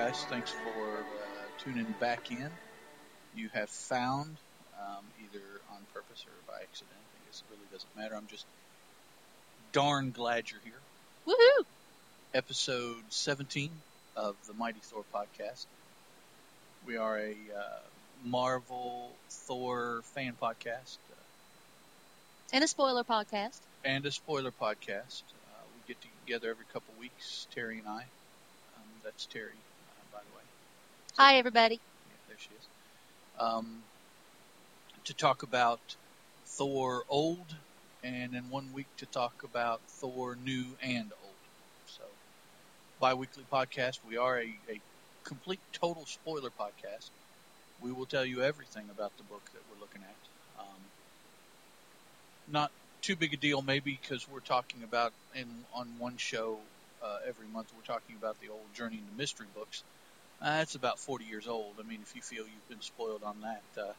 Guys, thanks for uh, tuning back in. You have found, um, either on purpose or by accident, I guess it really doesn't matter. I'm just darn glad you're here. Woohoo! Episode 17 of the Mighty Thor podcast. We are a uh, Marvel Thor fan podcast uh, And a spoiler podcast. and a spoiler podcast. Uh, we get together every couple weeks, Teri and I. Um, that's Teri, uh, by the way. Hi, everybody. Yeah, there she is. Um, to talk about Thor old, and in one week to talk about Thor new and old. So, bi-weekly podcast. We are a, a complete total spoiler podcast. We will tell you everything about the book that we're looking at. Um, not too big a deal, maybe, because we're talking about in on one show uh, every month. We're talking about the old Journey into Mystery books. Uh, it's about 40 years old. I mean, if you feel you've been spoiled on that, uh,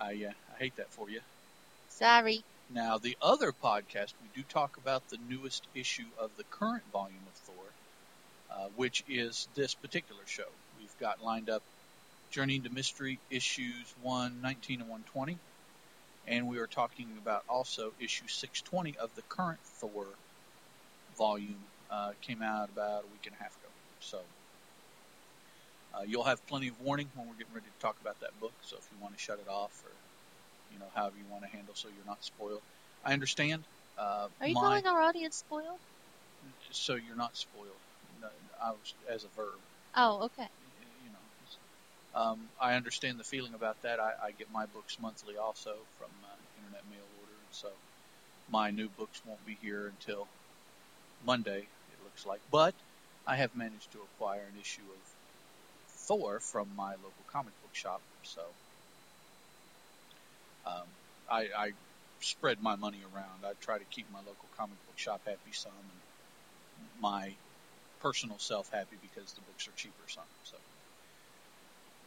I, uh, I hate that for you. Sorry. Now, the other podcast, we do talk about the newest issue of the current volume of Thor, uh, which is this particular show. We've got lined up Journey into Mystery issues 119 and 120, and we are talking about also issue 620 of the current Thor volume. Uh, came out about a week and a half ago. So, uh, you'll have plenty of warning when we're getting ready to talk about that book. So if you want to shut it off or you know however you want to handle so you're not spoiled, I understand. Uh, Are you my, calling our audience spoiled? so you're not spoiled? No, I was as a verb. Oh, okay. You know, um, I understand the feeling about that. I, I get my books monthly also from uh, internet mail order, so my new books won't be here until Monday. It looks like, but I have managed to acquire an issue of Thor from my local comic book shop. So um, I, I spread my money around. I try to keep my local comic book shop happy some, and my personal self happy because the books are cheaper some. So.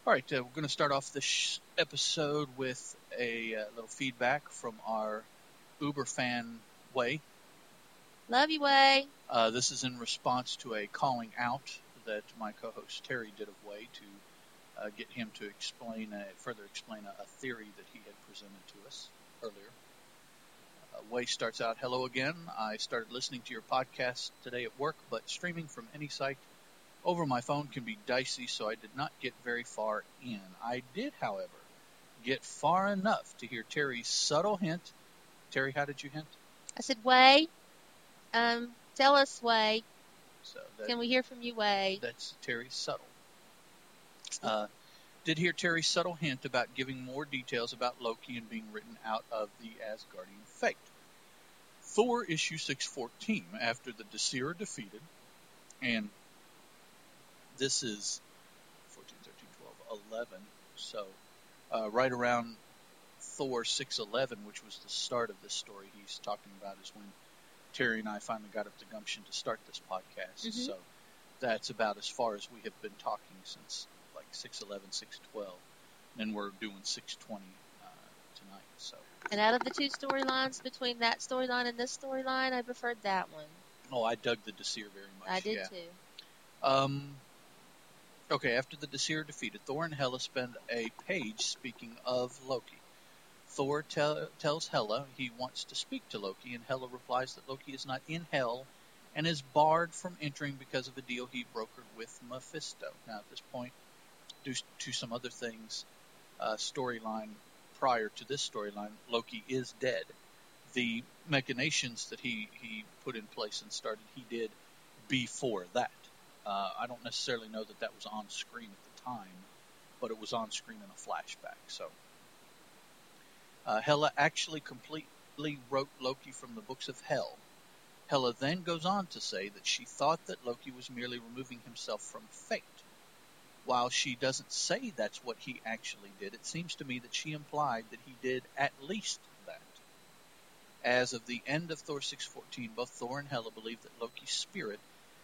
All right, uh, we're going to start off this sh- episode with a uh, little feedback from our Uber fan Way. Love you, Way. Uh, this is in response to a calling out that my co-host Teri did of Way to uh, get him to explain, a, further explain a, a theory that he had presented to us earlier. Uh, Way starts out, "Hello again. I started listening to your podcast today at work, but streaming from any site over my phone can be dicey, so I did not get very far in. I did, however, get far enough to hear Teri's subtle hint. Teri, how did you hint? I said, Way. Um, tell us, Way. So that, Can we hear from you, Way? That's Teri subtle. Uh, did hear Teri's subtle hint about giving more details about Loki and being written out of the Asgardian fate. Thor issue 614, after the Disir are defeated, and this is 14, 13, 12, 11, so uh, right around Thor 611, which was the start of this story he's talking about, is when Teri and I finally got up the gumption to start this podcast. Mhm. So that's about as far as we have been talking since like 611, 612. And we're doing 620 uh, tonight. So, And out of the two storylines between that storyline and this storyline, I preferred that one. oh, I dug the Disir very much. I did yeah. too. Um, okay, after the Disir defeated, Thor and Hela spend a page speaking of Loki. Thor tell, tells Hela he wants to speak to Loki, and Hela replies that Loki is not in Hell and is barred from entering because of a deal he brokered with Mephisto. Now, at this point, due to some other things, uh, storyline prior to this storyline, Loki is dead. The machinations that he, he put in place and started, he did before that. Uh, I don't necessarily know that that was on screen at the time, but it was on screen in a flashback. So, uh, Hela actually completely wrote Loki from the books of Hell. Hela then goes on to say that she thought that Loki was merely removing himself from fate. While she doesn't say that's what he actually did, it seems to me that she implied that he did at least that. As of the end of Thor 614, both Thor and Hela believed that Loki's spirit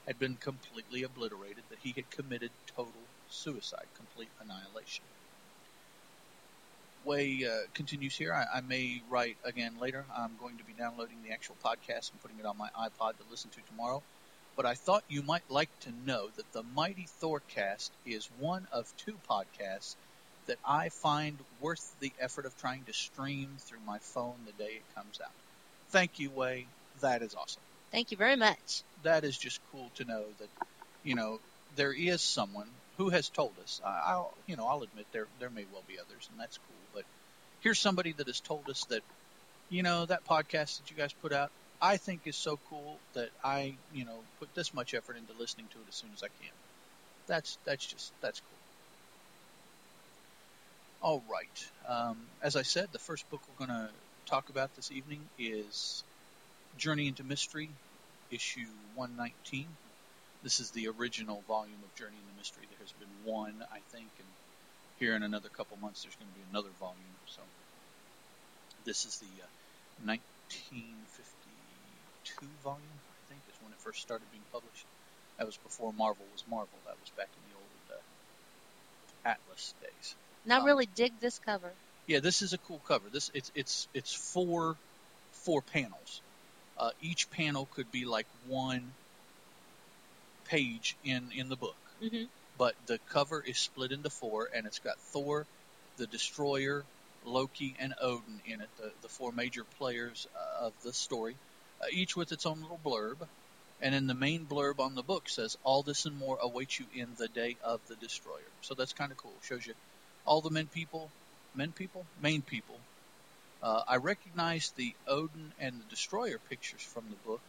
had been completely obliterated, that he had committed total suicide, complete annihilation. Way uh, continues here. I, I may write again later. I'm going to be downloading the actual podcast and putting it on my iPod to listen to tomorrow. But I thought you might like to know that the Mighty Thorcast is one of two podcasts that I find worth the effort of trying to stream through my phone the day it comes out. Thank you, Way. That is awesome. Thank you very much. That is just cool to know that, you know, there is someone who has told us. I- I'll, you know, I'll admit there there may well be others, and that's cool. Here's somebody that has told us that, you know, that podcast that you guys put out, I think is so cool that I, you know, put this much effort into listening to it as soon as I can. That's that's just that's cool. All right. Um, as I said, the first book we're going to talk about this evening is Journey into Mystery, issue 119. This is the original volume of Journey into Mystery. There has been one, I think, and here in another couple months there's going to be another volume. So this is the uh, 1952 volume, I think, is when it first started being published. That was before Marvel was Marvel. That was back in the old uh, Atlas days. And I Um, really dig this cover. Yeah, this is a cool cover. This it's it's it's four four panels. Uh, each panel could be like one page in in the book, hmm but the cover is split into four, and it's got Thor, the Destroyer, Loki, and Odin in it. The the four major players uh, of the story, uh, each with its own little blurb. And then the main blurb on the book says, "All this and more awaits you in the day of the Destroyer." So that's kind of cool. Shows you all the men people, men people, main people. Uh, I recognize the Odin and the Destroyer pictures from the book.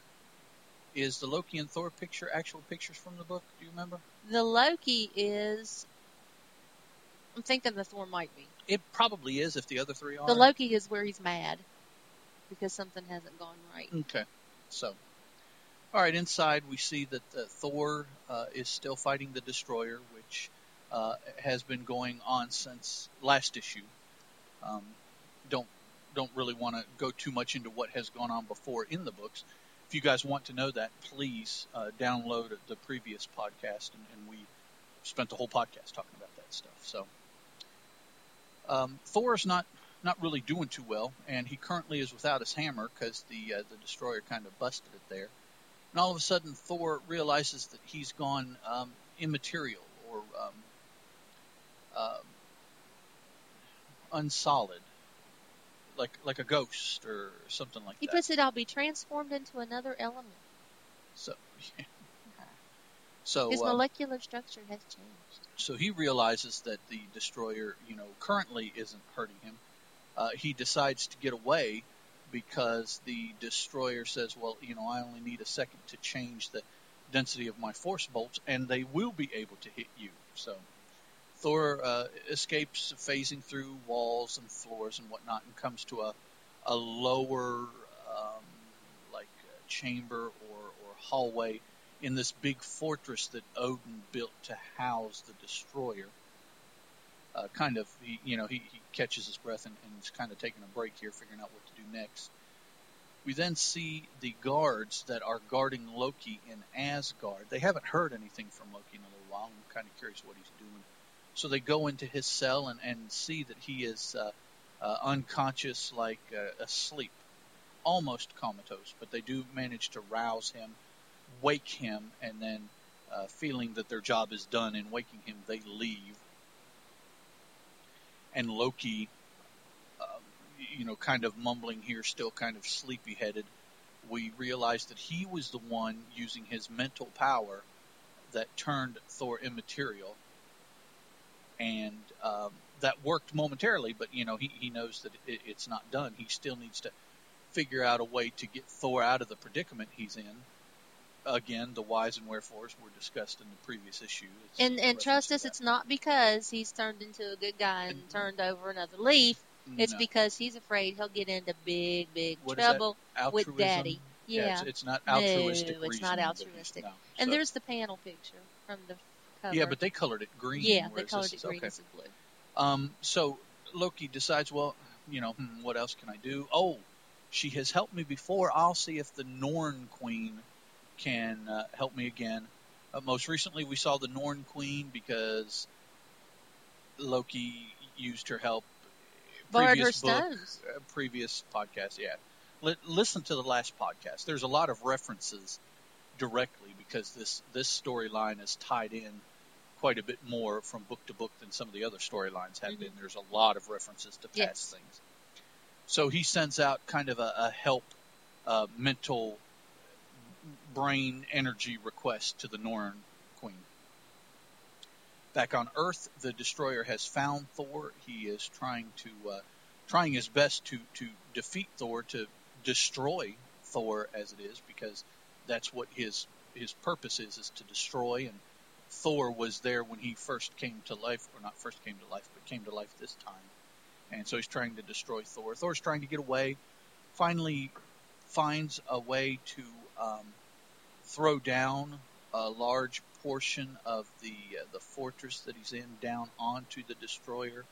Is the Loki and Thor picture actual pictures from the book? Do you remember? The Loki is. I'm thinking the Thor might be. It probably is if the other three are. The Loki is where he's mad because something hasn't gone right. Okay. So, all right. Inside, we see that uh, Thor uh, is still fighting the Destroyer, which uh, has been going on since last issue. Um, don't don't really want to go too much into what has gone on before in the books. If you guys want to know that, please uh, download the previous podcast, and, and we spent the whole podcast talking about that stuff. So, um, is not not really doing too well, and he currently is without his hammer because the uh, the destroyer kind of busted it there. And all of a sudden, Thor realizes that he's gone um, immaterial or um, uh, unsolid, like like a ghost or something like He that. He puts it, I'll be transformed into another element. so, so His uh, molecular structure has changed. so he realizes that the destroyer, you know, currently isn't hurting him. Uh, he decides to get away because the destroyer says, "Well, you know, I only need a second to change the density of my force bolts, and they will be able to hit you." So Thor uh, escapes, phasing through walls and floors and whatnot, and comes to a a lower, um, like uh, chamber or or hallway in this big fortress that Odin built to house the destroyer. Uh, kind of, he, you know, he, he catches his breath and, and is kind of taking a break here, figuring out what to do next. We then see the guards that are guarding Loki in Asgard. They haven't heard anything from Loki in a little while. I'm kind of curious what he's doing. So they go into his cell and, and see that he is uh, uh, unconscious, like uh, asleep, almost comatose, but they do manage to rouse him wake him, and then uh, feeling that their job is done in waking him, they leave. And Loki, uh, you know, kind of mumbling here, still kind of sleepy headed, we realize that he was the one using his mental power that turned Thor immaterial. And um, that worked momentarily, but, you know, he, he knows that it, it's not done. He still needs to figure out a way to get Thor out of the predicament he's in again, the whys and wherefores were discussed in the previous issue. It's And and trust us, it's not because he's turned into a good guy and And- turned over another leaf. It's No. because he's afraid he'll get into big, big What trouble. with Daddy. Yeah. it's, it's not No, altruistic. it's not reasoning, but it's- altruistic. no. and So- there's the panel picture from the cover. yeah, but they colored it green. yeah, they colored it green okay. instead of blue. Um, so Loki decides, well, you know, hmm, what else can I do? Oh, she has helped me before. I'll see if the Norn Queen can uh, help me again. Uh, most recently, we saw the Norn Queen because Loki used her help. Borrowed her stones. uh, previous podcast, yeah. Li- listen to the last podcast. There's a lot of references directly because this this storyline is tied in quite a bit more from book to book than some of the other storylines have been. There's a lot of references to past Yes. things. So he sends out kind of a, a help uh, mental brain energy request to the Norn Queen. Back on Earth, the destroyer has found Thor. He is trying to uh, trying his best to to defeat Thor to destroy Thor as it is because that's what his his purpose is is to destroy and Thor was there when he first came to life or not first came to life but came to life this time and so he's trying to destroy Thor Thor's trying to get away finally finds a way to um, throw down a large portion of the uh, the fortress that he's in down onto the destroyer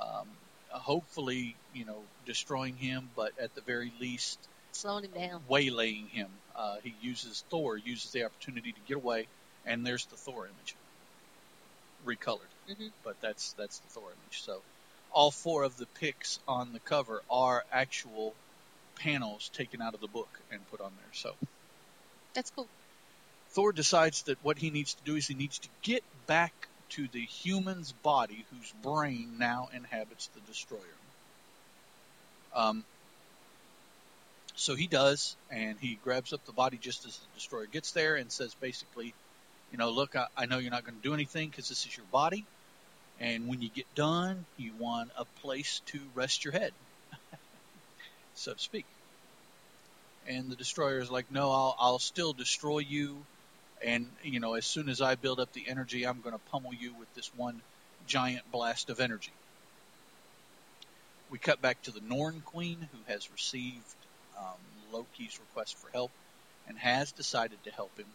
um, hopefully you know destroying him but at the very least Slowing him down. waylaying him. Uh, he uses Thor uses the opportunity to get away, and there's the Thor image, recolored. Mhm. But that's that's the Thor image. So all four of the pics on the cover are actual panels taken out of the book and put on there. So That's cool. Thor decides that what he needs to do is he needs to get back to the human's body whose brain now inhabits the destroyer. Um, so he does, and he grabs up the body just as the destroyer gets there and says basically, you know, look, I, I know you're not going to do anything because this is your body, and when you get done, you want a place to rest your head, so to speak. And the destroyer is like, no, I'll, I'll still destroy you, and you know, as soon as I build up the energy, I'm going to pummel you with this one giant blast of energy. We cut back to the Norn Queen, who has received um, Loki's request for help and has decided to help him.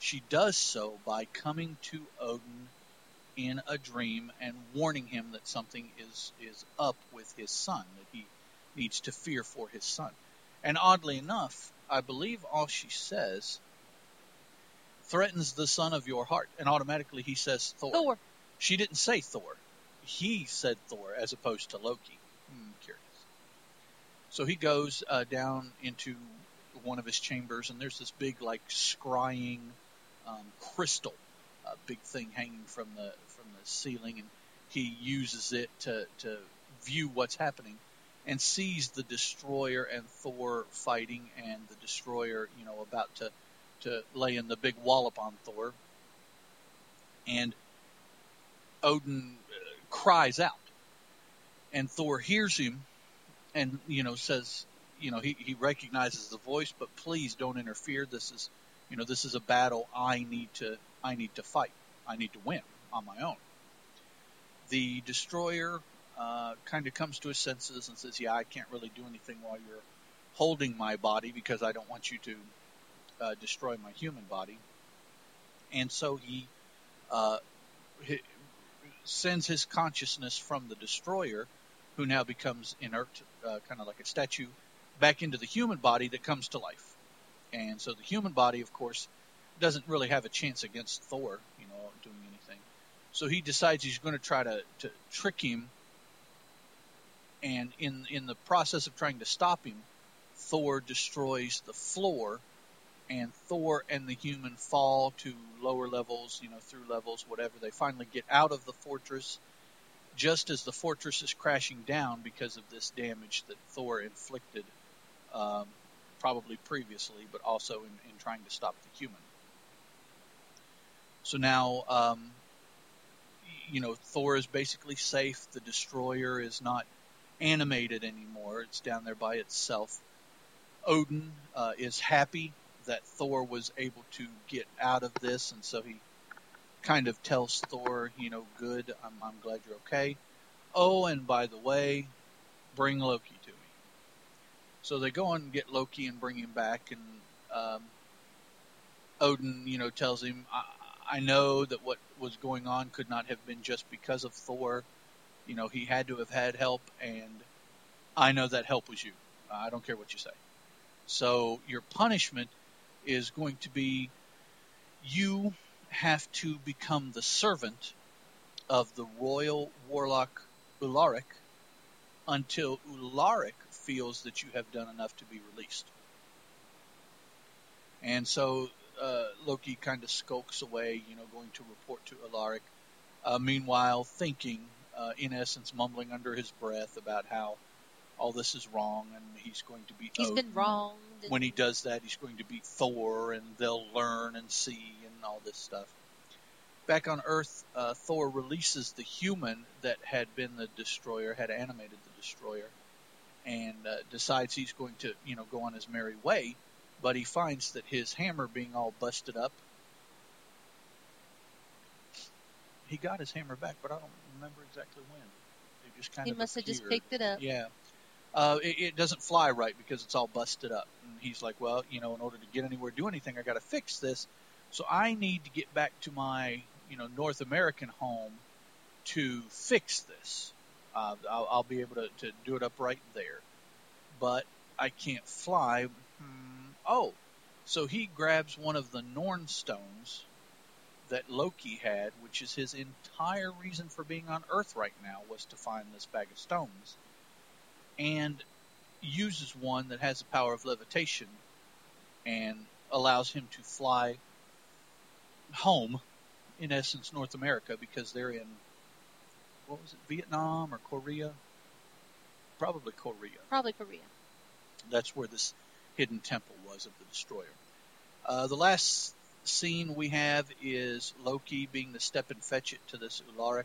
She does so by coming to Odin in a dream and warning him that something is is up with his son, that he needs to fear for his son. And oddly enough, I believe all she says threatens the son of your heart, and automatically he says Thor. Thor. She didn't say Thor. He said Thor as opposed to Loki. Hmm, curious. So he goes uh, down into one of his chambers, and there's this big, like, scrying um, crystal, a big thing hanging from the from the ceiling, and he uses it to to view what's happening, and sees the destroyer and Thor fighting, and the destroyer, you know, about to to lay in the big wallop on Thor, and Odin uh, cries out, and Thor hears him, and you know says, you know, he he recognizes the voice, but please don't interfere. This is, you know, this is a battle I need to I need to fight. I need to win on my own. The destroyer uh, kind of comes to his senses and says, "Yeah, I can't really do anything while you're holding my body because I don't want you to uh, destroy my human body." And so he, uh, he sends his consciousness from the destroyer, who now becomes inert, uh, kind of like a statue, back into the human body that comes to life. And so the human body, of course, doesn't really have a chance against Thor, you know, doing anything. So he decides he's going to try to, to trick him. And in in the process of trying to stop him, Thor destroys the floor, and Thor and the human fall to lower levels, you know, through levels, whatever. They finally get out of the fortress just as the fortress is crashing down because of this damage that Thor inflicted, um, probably previously, but also in, in trying to stop the human. So now, um, you know, Thor is basically safe. The destroyer is not animated anymore. It's down there by itself. Odin uh, is happy that Thor was able to get out of this, and so he kind of tells Thor, you know, good, I'm, I'm glad you're okay. Oh, and by the way, bring Loki to. So they go and get Loki and bring him back, and um, Odin, you know, tells him, I, I know that what was going on could not have been just because of Thor. You know, he had to have had help, and I know that help was you. I don't care what you say. So your punishment is going to be you have to become the servant of the royal warlock Ularic until Ularic feels that you have done enough to be released. And so uh, Loki kind of skulks away, you know, going to report to Ularic. Uh, meanwhile, thinking, uh, in essence, mumbling under his breath about how all this is wrong and he's going to beat He's been wronged. and- When he does that, he's going to beat Thor, and they'll learn and see and all this stuff. Back on Earth, uh, Thor releases the human that had been the destroyer, had animated the destroyer, and uh, decides he's going to, you know, go on his merry way. But he finds that his hammer being all busted up. He got his hammer back, but I don't remember exactly when. It just kind he of must have just picked it up. Yeah. Uh, it, it doesn't fly right because it's all busted up. And he's like, well, you know, in order to get anywhere, do anything, I got to fix this. So I need to get back to my, you know, North American home to fix this. Uh, I'll, I'll be able to, to do it up right there. But I can't fly. Hmm. Oh, so he grabs one of the Norn stones that Loki had, which is his entire reason for being on Earth right now, was to find this bag of stones and uses one that has the power of levitation and allows him to fly home, in essence, North America, because they're in, what was it, Vietnam or Korea? Probably Korea. Probably Korea. That's where this hidden temple was of the destroyer. Uh, the last scene we have is Loki being the step and fetch it to this Ularic.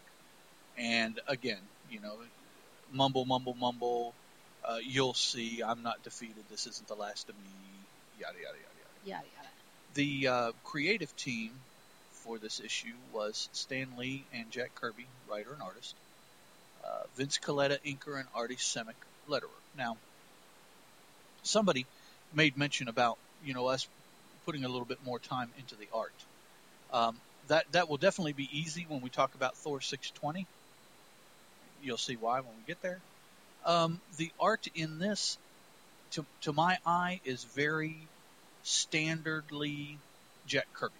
And again, you know, mumble, mumble, mumble. Uh, you'll see. I'm not defeated. This isn't the last of me. Yada yada yada yada. Yada yada. The uh, creative team for this issue was Stan Lee and Jack Kirby, writer and artist. Uh, Vince Colletta, inker, and Artie Simek, letterer. Now, somebody made mention about you know us putting a little bit more time into the art. Um, that that will definitely be easy when we talk about Thor 620. You'll see why when we get there. Um, the art in this, to to my eye, is very standardly Jack Kirby.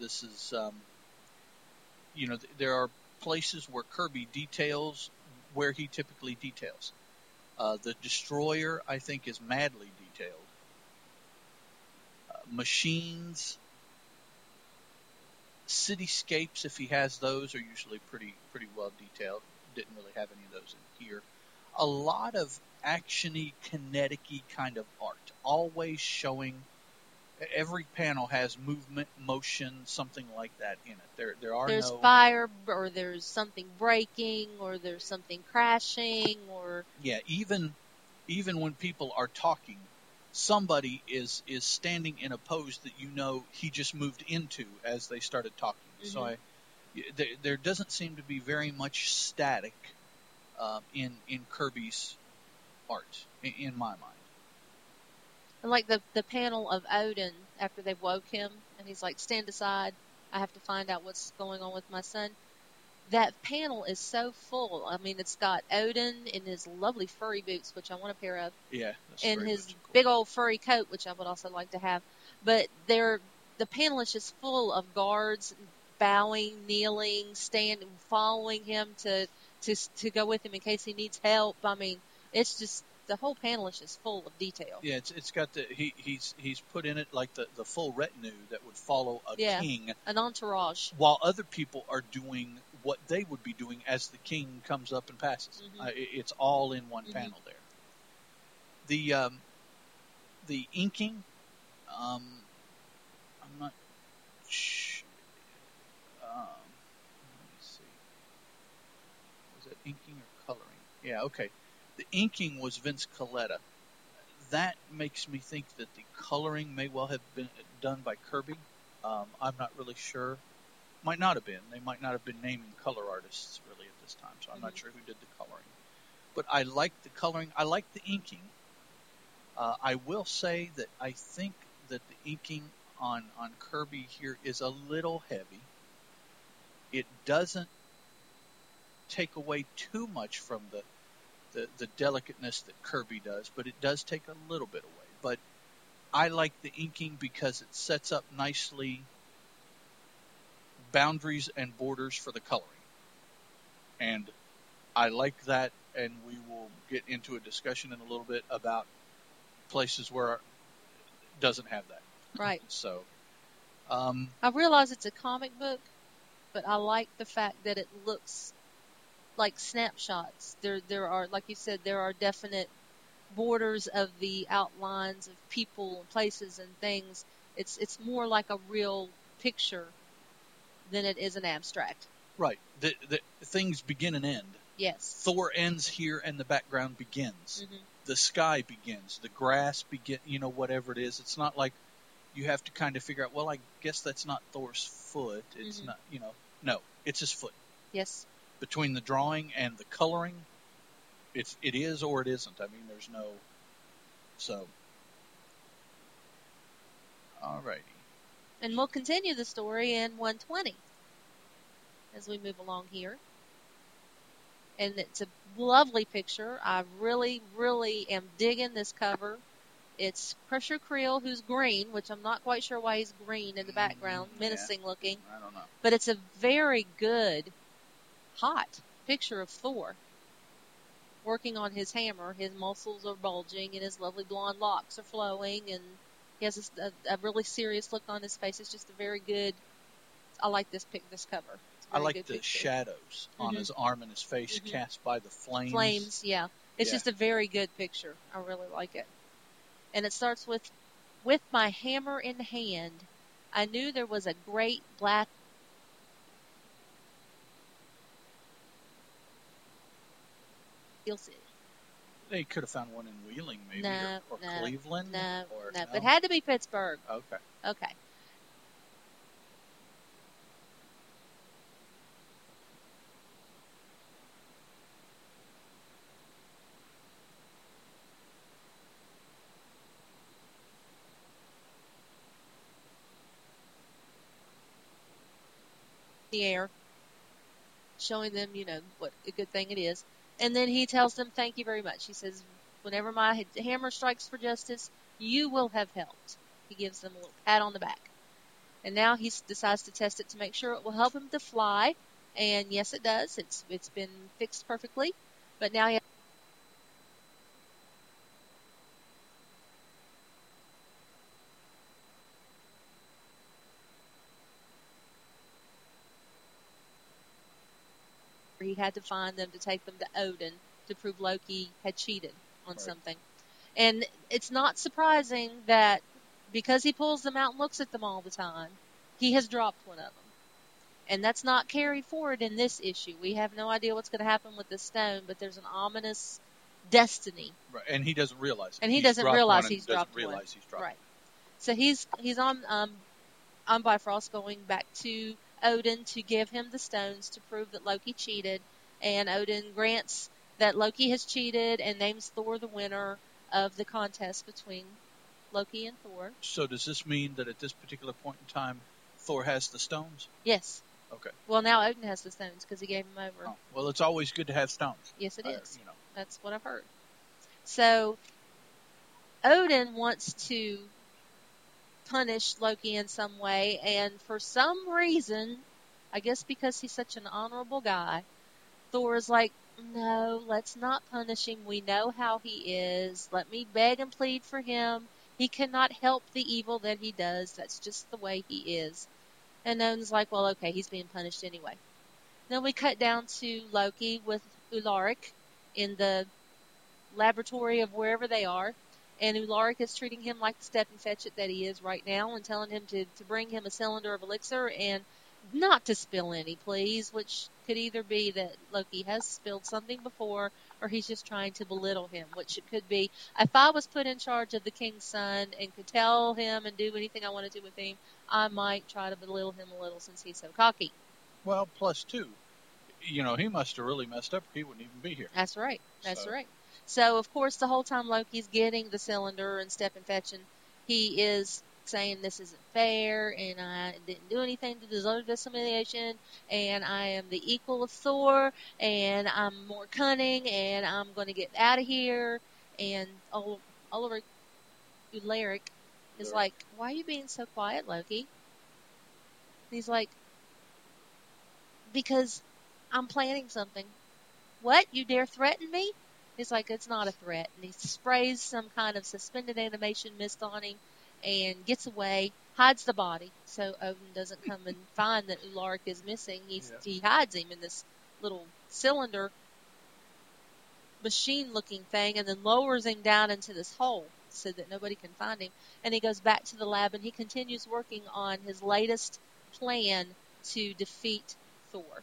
This is, um, you know, th- there are places where Kirby details where he typically details. Uh, the Destroyer, I think, is madly detailed. Uh, machines, cityscapes, if he has those, are usually pretty pretty well detailed. Didn't really have any of those in here. A lot of actiony, kineticy kind of art, always showing. Every panel has movement, motion, something like that in it. There, there are no. There's no. fire, or there's something breaking, or there's something crashing, or Yeah, even even when people are talking, somebody is is standing in a pose that you know he just moved into as they started talking. So Mhm. I, there, there doesn't seem to be very much static um, in in Kirby's art, in, in my mind. And like the the panel of Odin after they woke him, and he's like, "Stand aside. I have to find out what's going on with my son." That panel is so full. I mean, it's got Odin in his lovely furry boots, which I want a pair of, Yeah, that's and his cool. big old furry coat, which I would also like to have. But they're the panel is just full of guards bowing, kneeling, standing, following him to to to go with him in case he needs help. I mean, it's just the whole panel is just full of detail. Yeah, it's it's got the he he's he's put in it like the the full retinue that would follow a Yeah. king An entourage. while other people are doing what they would be doing as the king comes up and passes. Mhm. Uh, it, it's all in one Mhm. panel there. The um, the inking, um, I'm not. Sh- um, let me see. Was it inking or coloring? Yeah, okay. The inking was Vince Colletta. That makes me think that the coloring may well have been done by Kirby. Um, I'm not really sure. Might not have been. They might not have been naming color artists really at this time, so I'm not Mhm. sure who did the coloring. But I like the coloring. I like the inking. Uh, I will say that I think that the inking on on Kirby here is a little heavy. It doesn't take away too much from the, the the delicateness that Kirby does, but it does take a little bit away. But I like the inking because it sets up nicely boundaries and borders for the coloring. And I like that, and we will get into a discussion in a little bit about places where it doesn't have that. Right. So, um, I realize it's a comic book, but I like the fact that it looks like snapshots. There, there are, like you said, there are definite borders of the outlines of people and places and things. It's, it's more like a real picture than it is an abstract. right. The, the things begin and end. Yes. Thor ends here, and the background begins. hmm The sky begins. The grass begin. You know, whatever it is. It's not like you have to kind of figure out. Well, I guess that's not Thor's foot. It's Mhm. not. You know, no, it's his foot. Yes. Between the drawing and the coloring, it's it is or it isn't. I mean, there's no so. Alrighty. And we'll continue the story in 120 as we move along here. And it's a lovely picture. I really, really am digging this cover. It's Crusher Creel, who's green, which I'm not quite sure why he's green in the background, Mm, yeah. menacing looking. I don't know. But it's a very good, hot picture of Thor working on his hammer. His muscles are bulging and his lovely blonde locks are flowing and he has a, a really serious look on his face. It's just a very good. I like this pic, this cover. I like the picture. shadows on Mhm. his arm and his face Mhm. cast by the flames. flames. Yeah, it's Yeah. just a very good picture. I really like it. And it starts with, with my hammer in hand, I knew there was a great black. You'll see. They could have found one in Wheeling, maybe, No, or, or no, Cleveland, No, or no, but it had to be Pittsburgh. okay. Okay. The air, showing them, you know, what a good thing it is. And then he tells them, thank you very much. He says, whenever my hammer strikes for justice, you will have helped. He gives them a little pat on the back. And now he decides to test it to make sure it will help him to fly. And yes, it does. It's it's been fixed perfectly. But now he he had to find them to take them to Odin to prove Loki had cheated on Right. something. And it's not surprising that because he pulls them out and looks at them all the time, he has dropped one of them. And that's not carried forward in this issue. We have no idea what's going to happen with the stone, but there's an ominous destiny. Right. And he doesn't realize. it. And he He's doesn't realize one he's doesn't dropped one. realize he's dropped Right. So he's he's on um on Bifrost going back to Odin to give him the stones to prove that Loki cheated, and Odin grants that Loki has cheated and names Thor the winner of the contest between Loki and Thor. So does this mean that at this particular point in time, Thor has the stones? Yes. Okay. Well, now Odin has the stones because he gave them over. Oh, well, it's always good to have stones. Yes, it is. you know. That's what I've heard. So Odin wants to punish Loki in some way, and for some reason, I guess because he's such an honorable guy, Thor is like, no, let's not punish him. We know how he is. Let me beg and plead for him. He cannot help the evil that he does. That's just the way he is. And Odin's like, well, okay, he's being punished anyway. Then we cut down to Loki with Ularic in the laboratory of wherever they are. And Ularic is treating him like the step and fetch it that he is right now and telling him to, to bring him a cylinder of elixir and not to spill any, please, which could either be that Loki has spilled something before or he's just trying to belittle him, which it could be. If I was put in charge of the king's son and could tell him and do anything I wanted to with him, I might try to belittle him a little since he's so cocky. Well, plus two. You know, he must have really messed up. or He wouldn't even be here. That's right. That's So- right. So of course the whole time Loki's getting the cylinder and step and fetching, he is saying this isn't fair and I didn't do anything to deserve this humiliation and I am the equal of Thor and I'm more cunning and I'm going to get out of here and Ol- Oliver Ularic is like, why are you being so quiet, Loki? He's like, because I'm planning something. What? You dare threaten me? He's like, it's not a threat. And he sprays some kind of suspended animation mist on him. And gets away, hides the body, so Odin doesn't come and find that Ularic is missing. He's, Yeah. He hides him in this little cylinder machine looking thing and then lowers him down into this hole so that nobody can find him. And he goes back to the lab and he continues working on his latest plan to defeat Thor.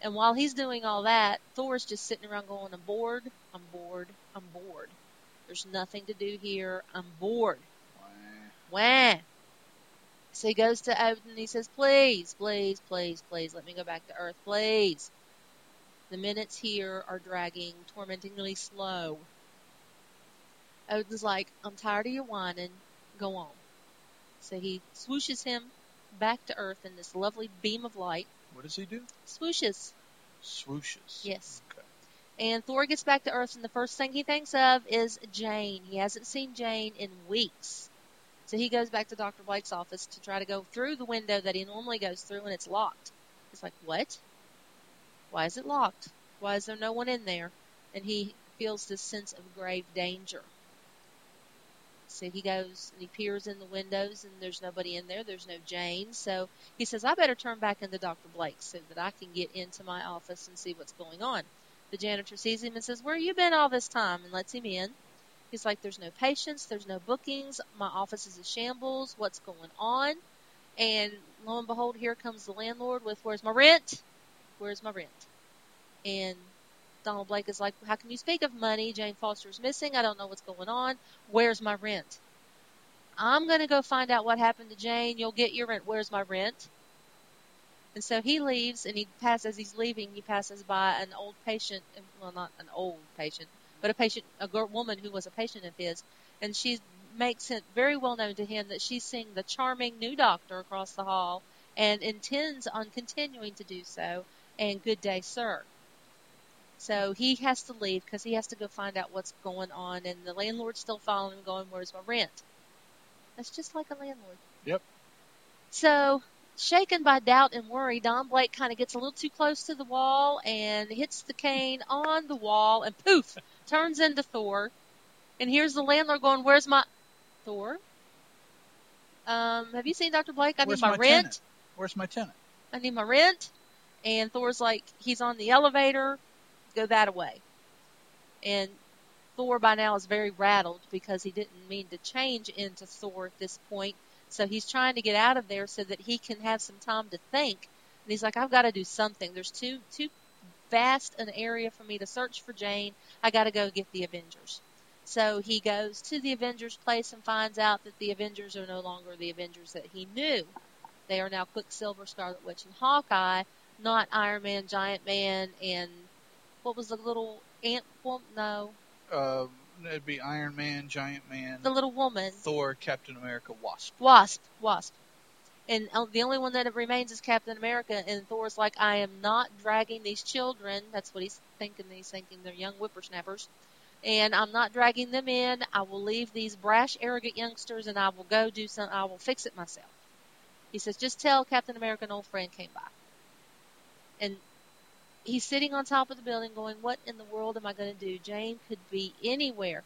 And while he's doing all that, Thor's just sitting around going, I'm bored, I'm bored, I'm bored. There's nothing to do here, I'm bored. Wah. So he goes to Odin and he says, Please, please, please, please, let me go back to Earth, please. The minutes here are dragging tormentingly slow. Odin's like, I'm tired of your whining, go on. So he swooshes him back to Earth in this lovely beam of light. What does he do? Swooshes. Swooshes. Yes. Okay. And Thor gets back to Earth, and the first thing he thinks of is Jane. He hasn't seen Jane in weeks. So he goes back to Dr. Blake's office to try to go through the window that he normally goes through, and it's locked. He's like, What? Why is it locked? Why is there no one in there? And he feels this sense of grave danger. So he goes and he peers in the windows, and there's nobody in there. There's no Jane. So he says, I better turn back into Dr. Blake so that I can get into my office and see what's going on. The janitor sees him and says, Where have you been all this time? and lets him in. He's like, There's no patients, there's no bookings, my office is a shambles, what's going on? And lo and behold, here comes the landlord with, Where's my rent? Where's my rent? And Donald Blake is like, How can you speak of money? Jane Foster's missing. I don't know what's going on. Where's my rent? I'm going to go find out what happened to Jane. You'll get your rent. Where's my rent? And so he leaves, and he passes as he's leaving. He passes by an old patient, well, not an old patient, but a patient, a girl, woman who was a patient of his, and she makes it very well known to him that she's seeing the charming new doctor across the hall, and intends on continuing to do so. And good day, sir. So he has to leave because he has to go find out what's going on, and the landlord's still following him, going, "Where's my rent?" That's just like a landlord. Yep. So shaken by doubt and worry, Don Blake kind of gets a little too close to the wall and hits the cane on the wall and poof, turns into Thor. And here's the landlord going, Where's my Thor? Um, have you seen Dr. Blake? I Where's need my, my rent. tenant? Where's my tenant? I need my rent. And Thor's like, he's on the elevator. Go that away. And Thor by now is very rattled because he didn't mean to change into Thor at this point. So he's trying to get out of there so that he can have some time to think. And he's like, I've got to do something. There's too too vast an area for me to search for Jane. I got to go get the Avengers. So he goes to the Avengers place and finds out that the Avengers are no longer the Avengers that he knew. They are now Quicksilver, Scarlet Witch, and Hawkeye, not Iron Man, Giant Man, and what was the little ant? Well, no, Uh, it'd be Iron Man, Giant Man, the little woman, Thor, Captain America, Wasp. Wasp, Wasp. And uh, the only one that remains is Captain America. And Thor's like, I am not dragging these children. That's what he's thinking. He's thinking they're young whippersnappers. And I'm not dragging them in. I will leave these brash, arrogant youngsters, and I will go do some. I will fix it myself. He says, just tell Captain America an old friend came by. And he's sitting on top of the building going, what in the world am I going to do? Jane could be anywhere.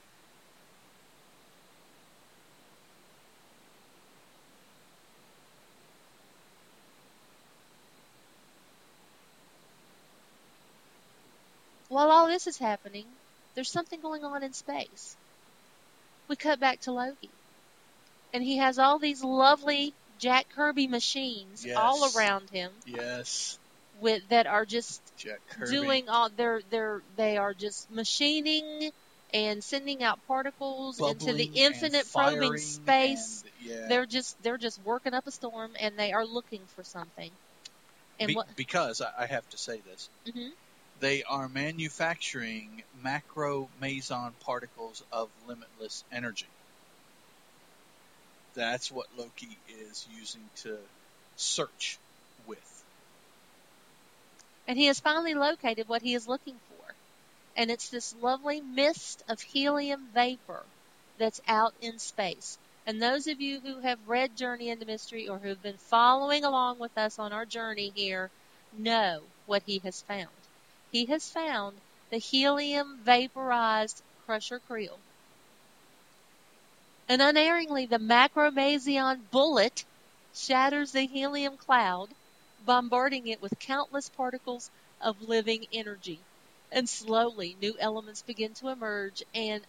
While all this is happening, there's something going on in space. We cut back to Loki. And he has all these lovely Jack Kirby machines Yes. all around him Yes, with that are just doing all they're they're they are just machining and sending out particles into the infinite probing space. and- yeah. They're just they're just working up a storm and they are looking for something. And Be- what because I, I have to say this, mhm. They are manufacturing macro meson particles of limitless energy. That's what Loki is using to search with. and he has finally located what he is looking for. And it's this lovely mist of helium vapor that's out in space. And those of you who have read Journey into Mystery or who have been following along with us on our journey here know what he has found. He has found the helium vaporized Crusher Creel. and unerringly the macromazion bullet shatters the helium cloud, bombarding it with countless particles of living energy. And slowly new elements begin to emerge and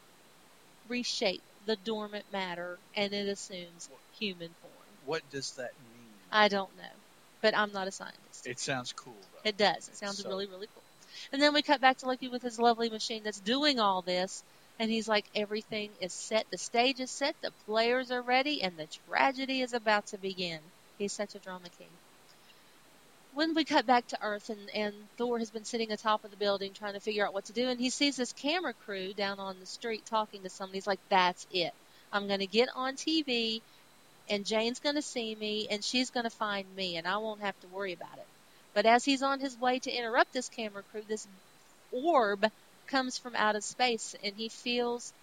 reshape the dormant matter, and it assumes human form. What does that mean? I don't know, but I'm not a scientist. It sounds cool, though. It does. It sounds so- really, really cool. And then we cut back to Loki with his lovely machine that's doing all this. And he's like, everything is set. The stage is set. The players are ready. And the tragedy is about to begin. He's such a drama king. When we cut back to Earth and, and Thor has been sitting atop of the building trying to figure out what to do. And he sees this camera crew down on the street talking to somebody. He's like, that's it. I'm going to get on TV and Jane's going to see me and she's going to find me and I won't have to worry about it. But as he's on his way to interrupt this camera crew, this orb comes from out of space and he feels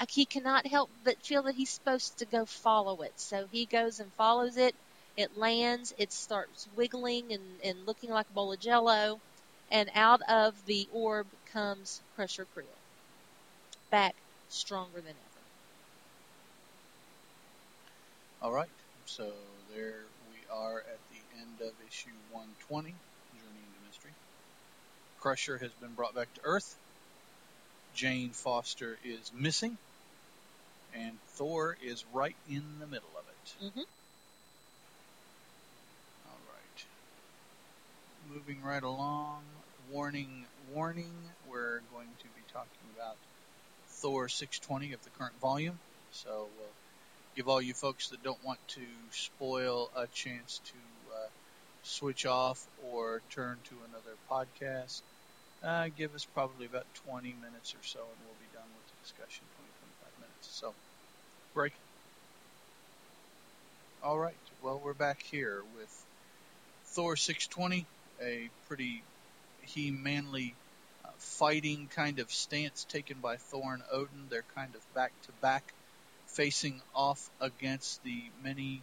like he cannot help but feel that he's supposed to go follow it. So he goes and follows it. It lands, it starts wiggling and, and looking like a bowl of jello, and out of the orb comes Crusher Creel. Back stronger than ever. All right. So there we are at of issue 120, Journey into Mystery. Crusher has been brought back to Earth. Jane Foster is missing. And Thor is right in the middle of it. Mm-hmm. All right. Moving right along. Warning, warning. We're going to be talking about Thor 620 of the current volume. So we'll give all you folks that don't want to spoil a chance to switch off or turn to another podcast. Uh, give us probably about 20 minutes or so, and we'll be done with the discussion. 20, 25 minutes. So, break. All right. Well, we're back here with Thor 620, a pretty he manly uh, fighting kind of stance taken by Thor and Odin. They're kind of back to back, facing off against the many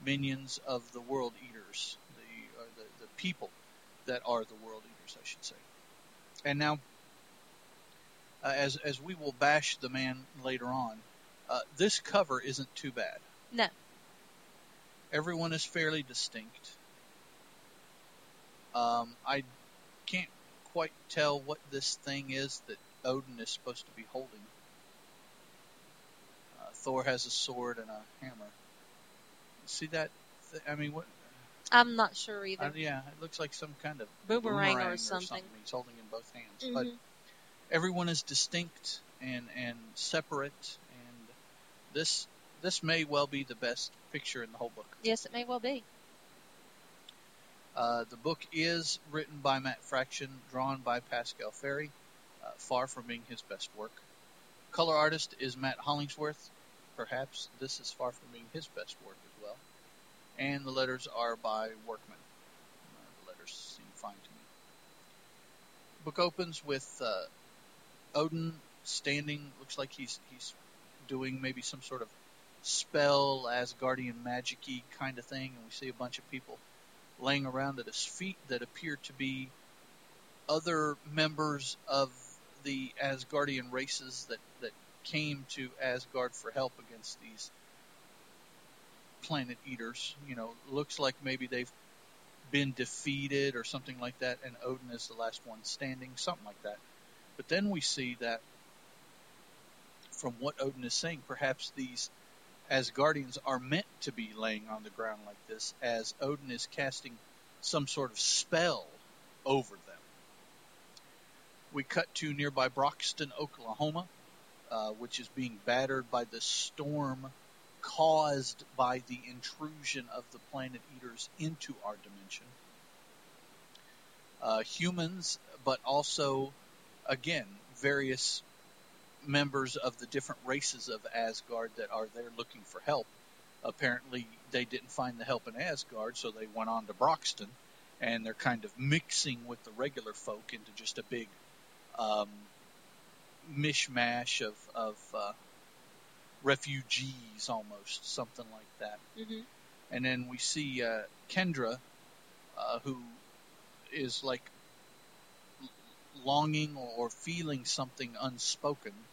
minions of the World Eaters, the or the, the people that are the World Eaters, I should say. And now, uh, as as we will bash the man later on, uh, this cover isn't too bad. No. Everyone is fairly distinct. Um, I can't quite tell what this thing is that Odin is supposed to be holding. Uh, Thor has a sword and a hammer. See that? Th- I mean, what? I'm not sure either. Uh, yeah, it looks like some kind of Boomerang or boomerang something. He's holding in both hands, but Mhm. everyone is distinct and and separate, and this this may well be the best picture in the whole book. Yes, it may well be. Uh, the book is written by Matt Fraction, drawn by Pasqual Ferry, uh, far from being his best work. Color artist is Matt Hollingsworth. Perhaps this is far from being his best work. And the letters are by Workman. Uh, the letters seem fine to me. Book opens with uh, Odin standing. Looks like he's he's doing maybe some sort of spell, Asgardian magic-y kind of thing, and we see a bunch of people laying around at his feet that appear to be other members of the Asgardian races that, that came to Asgard for help against these planet eaters. You know, looks like maybe they've been defeated or something like that, and Odin is the last one standing, something like that. But then we see that from what Odin is saying, perhaps these Asgardians are meant to be laying on the ground like this, as Odin is casting some sort of spell over them. We cut to nearby Broxton, Oklahoma, uh, which is being battered by the storm caused by the intrusion of the planet eaters into our dimension. Uh, humans, but also, again, various members of the different races of Asgard that are there looking for help. Apparently, they didn't find the help in Asgard, so they went on to Broxton, and they're kind of mixing with the regular folk into just a big um, mishmash of, of uh, refugees, almost something like that. hmm And then we see uh, Kendra, uh, who is like longing or, or feeling something unspoken,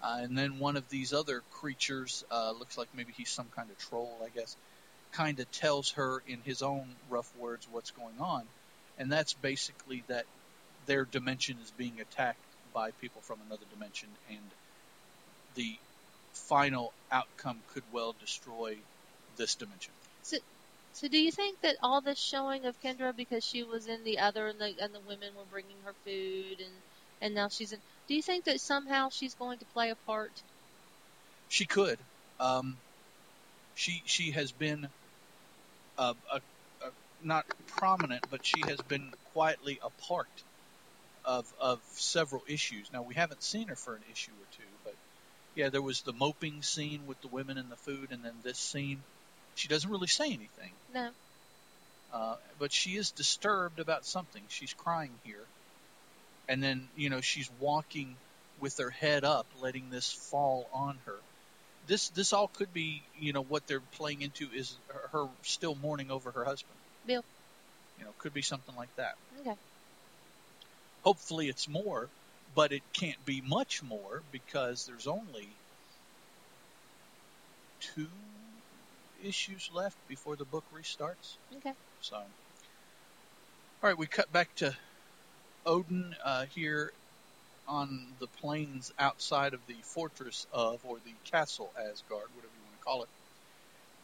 Uh, and then one of these other creatures, uh, looks like maybe he's some kind of troll, I guess, kind of tells her in his own rough words what's going on. And that's basically that their dimension is being attacked by people from another dimension, and the final outcome could well destroy this dimension. So, so do you think that all this showing of Kendra because she was in the other and the and the women were bringing her food and and now she's in? Do you think that somehow she's going to play a part? She could. Um, she she has been a, a, a not prominent, but she has been quietly a part of of several issues. Now we haven't seen her for an issue or two, but yeah, there was the moping scene with the women and the food, and then this scene. She doesn't really say anything, No. uh, but she is disturbed about something. She's crying here, and then you know she's walking with her head up, letting this fall on her. This this all could be you know what they're playing into is her, her still mourning over her husband. Bill. You know, could be something like that. Okay. Hopefully it's more, but it can't be much more because there's only two issues left before the book restarts. Okay. So, all right, we cut back to Odin uh, here on the plains outside of the fortress of, or the castle Asgard, whatever you want to call it.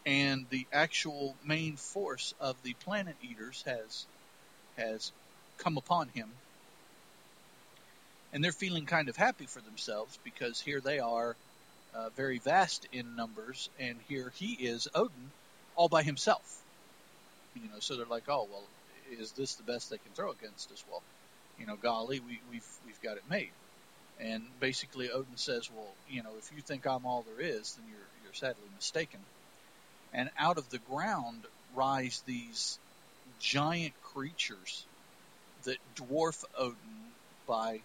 And the actual main force of the planet eaters has has come upon him. And they're feeling kind of happy for themselves because here they are, uh, very vast in numbers, and here he is, Odin, all by himself. You know, so they're like, oh well, is this the best they can throw against us? Well, you know, golly, we, we've we've got it made. And basically, Odin says, well, you know, if you think I'm all there is, then you're you're sadly mistaken. And out of the ground rise these giant creatures that dwarf Odin by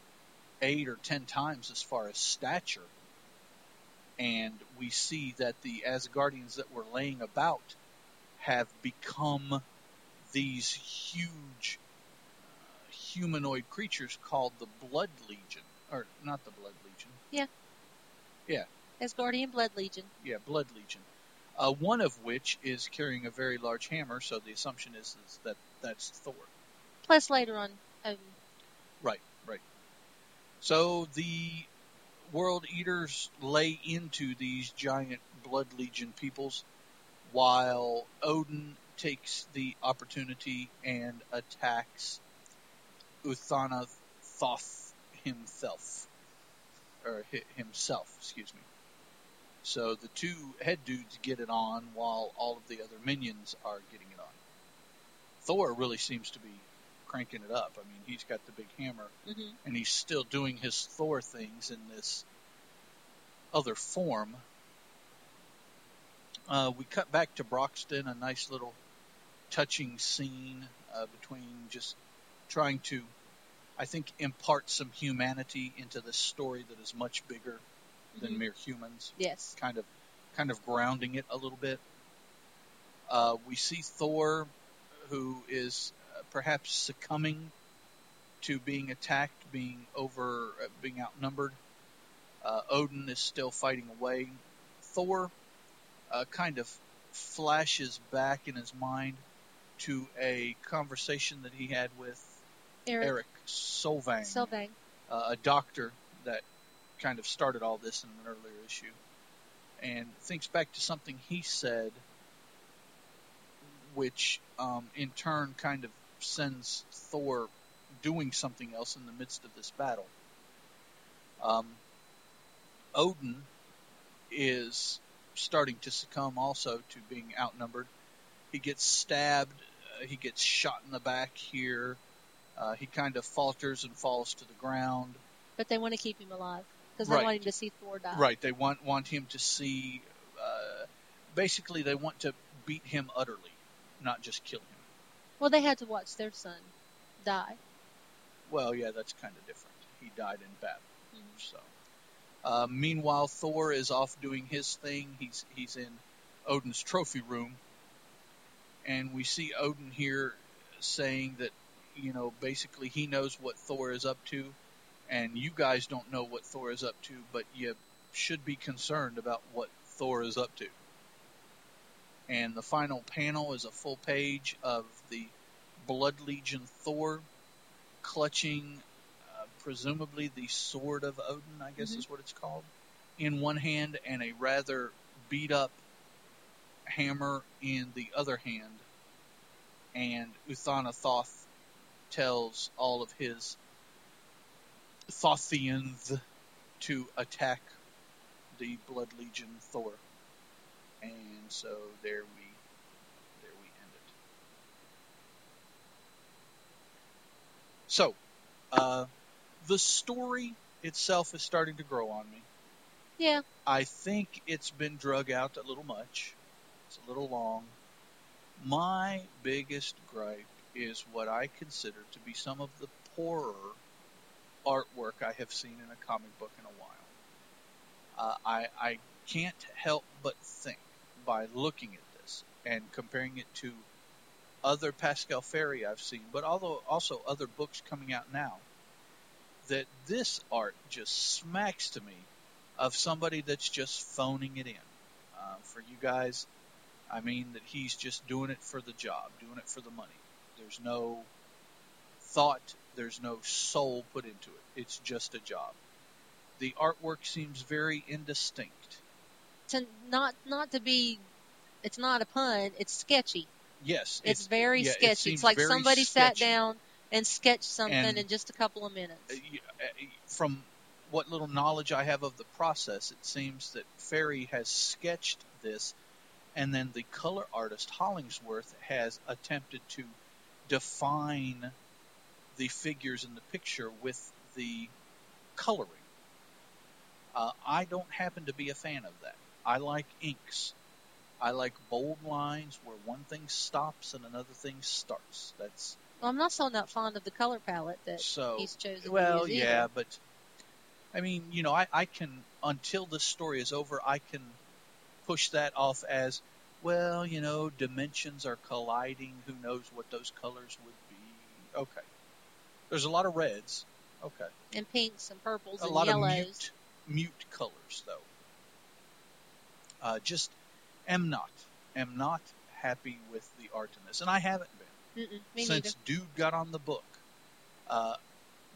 eight or ten times as far as stature. And we see that the Asgardians that were laying about have become these huge uh, humanoid creatures called the Blood Legion, or not the Blood Legion. Yeah. Yeah. Asgardian Blood Legion. Yeah, Blood Legion. Uh, one of which is carrying a very large hammer, so the assumption is, is that that's Thor. Plus later on, um, Right, right. So the World Eaters lay into these giant Blood Legion peoples, while Odin takes the opportunity and attacks Uthana Thoth himself, or hi- himself, excuse me. So the two head dudes get it on, while all of the other minions are getting it on. Thor really seems to be cranking it up. I mean, he's got the big hammer mhm. and he's still doing his Thor things in this other form. Uh, we cut back to Broxton, a nice little touching scene uh, between just trying to, I think, impart some humanity into this story that is much bigger than Mhm. mere humans. yes. Kind of, kind of grounding it a little bit. Uh, we see Thor, who is perhaps succumbing to being attacked, being over, uh, being outnumbered. Uh, Odin is still fighting away. Thor uh, kind of flashes back in his mind to a conversation that he had with Eric, Eric Solvang, Sylvain. uh, a doctor that kind of started all this in an earlier issue, and thinks back to something he said, which um, in turn kind of sends Thor doing something else in the midst of this battle. Um, Odin is starting to succumb also to being outnumbered. He gets stabbed. Uh, he gets shot in the back here. Uh, he kind of falters and falls to the ground. But they want to keep him alive because Right. they want him to see Thor die. Right. They want want him to see. Uh, basically, they want to beat him utterly, not just kill him. Well, they had to watch their son die. Well, yeah, that's kind of different. He died in battle. Mhm. So, uh, meanwhile, Thor is off doing his thing. He's he's in Odin's trophy room, and we see Odin here saying that you know basically he knows what Thor is up to, and you guys don't know what Thor is up to, but you should be concerned about what Thor is up to. And the final panel is a full page of the Blood Legion Thor clutching, uh, presumably the Sword of Odin, I guess Mhm. is what it's called, in one hand, and a rather beat up hammer in the other hand. And Uthana Thoth tells all of his Thothians to attack the Blood Legion Thor. And so there we there we end it. So, uh, the story itself is starting to grow on me. Yeah. I think it's been drug out a little much. It's a little long. My biggest gripe is what I consider to be some of the poorer artwork I have seen in a comic book in a while. Uh, I, I can't help but think by looking at this and comparing it to other Pasqual Ferry I've seen, but although also other books coming out now, that this art just smacks to me of somebody that's just phoning it in. Uh, for you guys, I mean that he's just doing it for the job, doing it for the money. There's no thought, there's no soul put into it. It's just a job. The artwork seems very indistinct. To not not to be, it's not a pun. It's sketchy. Yes, It's, very yeah, sketchy. seems it's like somebody sat down and sketched something And- in just a couple of minutes. Uh, uh, From what little knowledge I have of the process, it seems that Ferry has sketched this, and then the color artist Hollingsworth has attempted to define the figures in the picture with the coloring. Uh, I don't happen to be a fan of that. I like inks. I like bold lines where one thing stops and another thing starts. That's Well, I'm also not fond of the color palette that so. he's chosen. Well, yeah, but I mean, you know, I, I can until this story is over, I can push that off as well. You know, dimensions are colliding. Who knows what those colors would be? Okay, there's a lot of reds. Okay, and pinks and purples a and lot yellows. of mute mute colors though. Uh, just am not am not happy with the art in this, and I haven't been Mm-mm, since neither. Dude got on the book. Uh,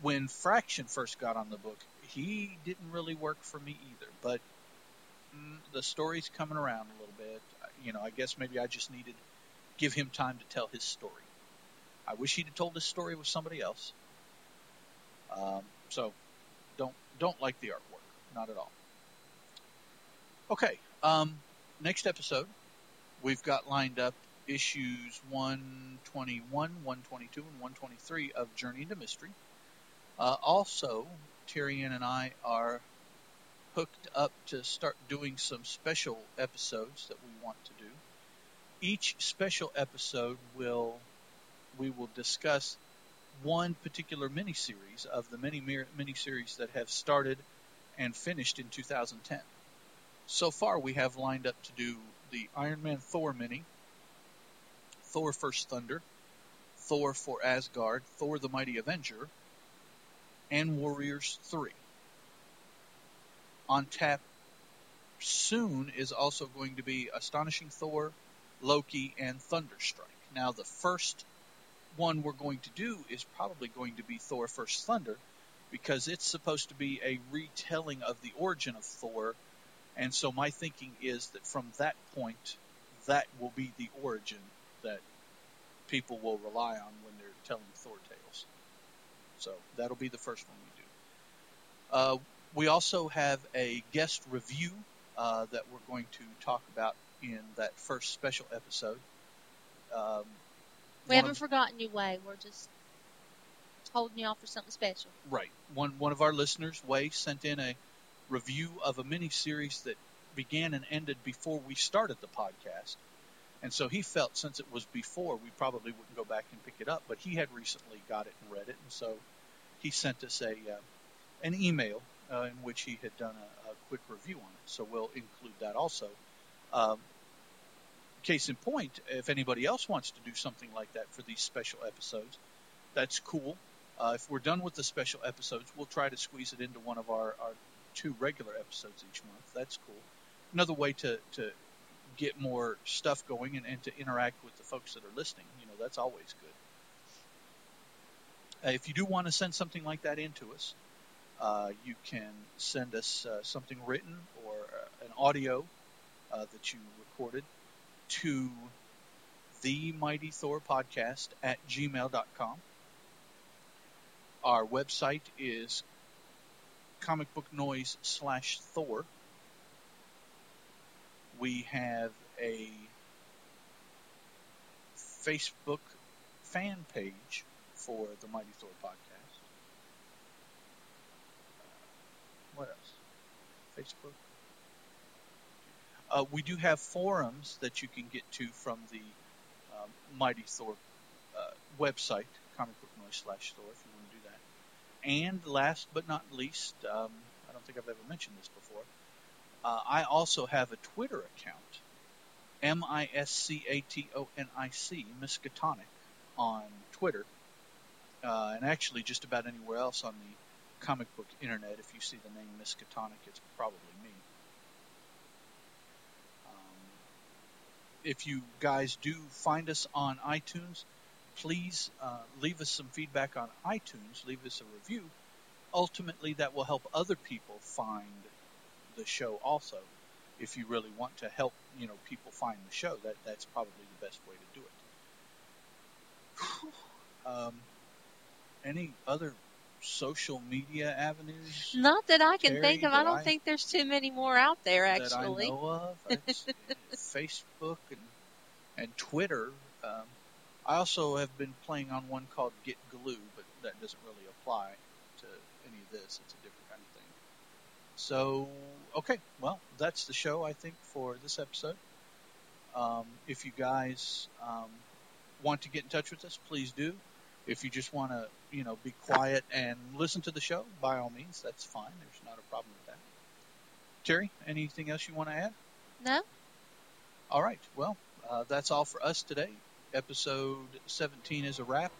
when Fraction first got on the book, he didn't really work for me either. But mm, the story's coming around a little bit. Uh, You know, I guess maybe I just needed to give him time to tell his story. I wish he'd have told his story with somebody else. Um, so, don't don't like the artwork, not at all. Okay, um, next episode we've got lined up issues 121, 122, and 123 of Journey into Mystery. Uh, also, Teri and I are hooked up to start doing some special episodes that we want to do. Each special episode will we will discuss one particular miniseries of the many miniseries that have started and finished in 2010. So far, we have lined up to do the Iron Man Thor mini, Thor First Thunder, Thor for Asgard, Thor the Mighty Avenger, and Warriors 3. On tap soon is also going to be Astonishing Thor, Loki, and Thunderstrike. Now, the first one we're going to do is probably going to be Thor First Thunder because it's supposed to be a retelling of the origin of Thor. And so my thinking is that from that point, that will be the origin that people will rely on when they're telling Thor tales. So that'll be the first one we do. Uh, we also have a guest review uh, that we're going to talk about in that first special episode. Um, We haven't of- forgotten you, Way. We're just holding you off for something special. Right. One one of our listeners, Way, sent in a review of a mini series that began and ended before we started the podcast. And so he felt since it was before, we probably wouldn't go back and pick it up. But he had recently got it and read it, and so he sent us a uh, an email uh, in which he had done a, a quick review on it. So we'll include that also. Um, case in point, if anybody else wants to do something like that for these special episodes, that's cool. Uh, if we're done with the special episodes, we'll try to squeeze it into one of our, our two regular episodes each month. That's cool. Another way to, to get more stuff going and, and to interact with the folks that are listening. You know, that's always good. Uh, if you do want to send something like that in to us, uh, you can send us uh, something written or uh, an audio uh, that you recorded to the Mighty Thor podcast at gmail.com. Our website is comicbooknoise slash Thor. We have a Facebook fan page for the Mighty Thor podcast. Uh, what else? Facebook. Uh, we do have forums that you can get to from the um, Mighty Thor uh, website, Comic Book Noise slash Thor, if you want to. And last but not least, um, I don't think I've ever mentioned this before. Uh, I also have a Twitter account, M I S C A T O N I C, Miskatonic, on Twitter, uh, and actually just about anywhere else on the comic book internet. If you see the name Miskatonic, it's probably me. Um, if you guys do find us on iTunes, please uh, leave us some feedback on iTunes. Leave us a review. Ultimately, that will help other people find the show also. If you really want to help, you know, people find the show, that that's probably the best way to do it. um, any other social media avenues? Not that I can Teri, think of. I don't I- think there's too many more out there, actually. that. I know of. Facebook and and Twitter. Um, I also have been playing on one called Get Glue, but that doesn't really apply to any of this. It's a different kind of thing. So, okay, well, that's the show I think for this episode. Um, if you guys um, want to get in touch with us, please do. If you just want to, you know, be quiet and listen to the show, by all means, that's fine. There's not a problem with that. Teri, anything else you want to add? No? All right. Well, uh, that's all for us today. Episode 17 is a wrap.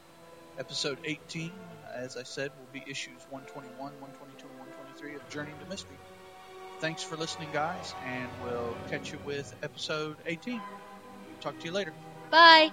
Episode 18, as I said, will be issues 121, 122, and 123 of Journey to Mystery. Thanks for listening, guys, and we'll catch you with episode 18. Talk to you later. Bye.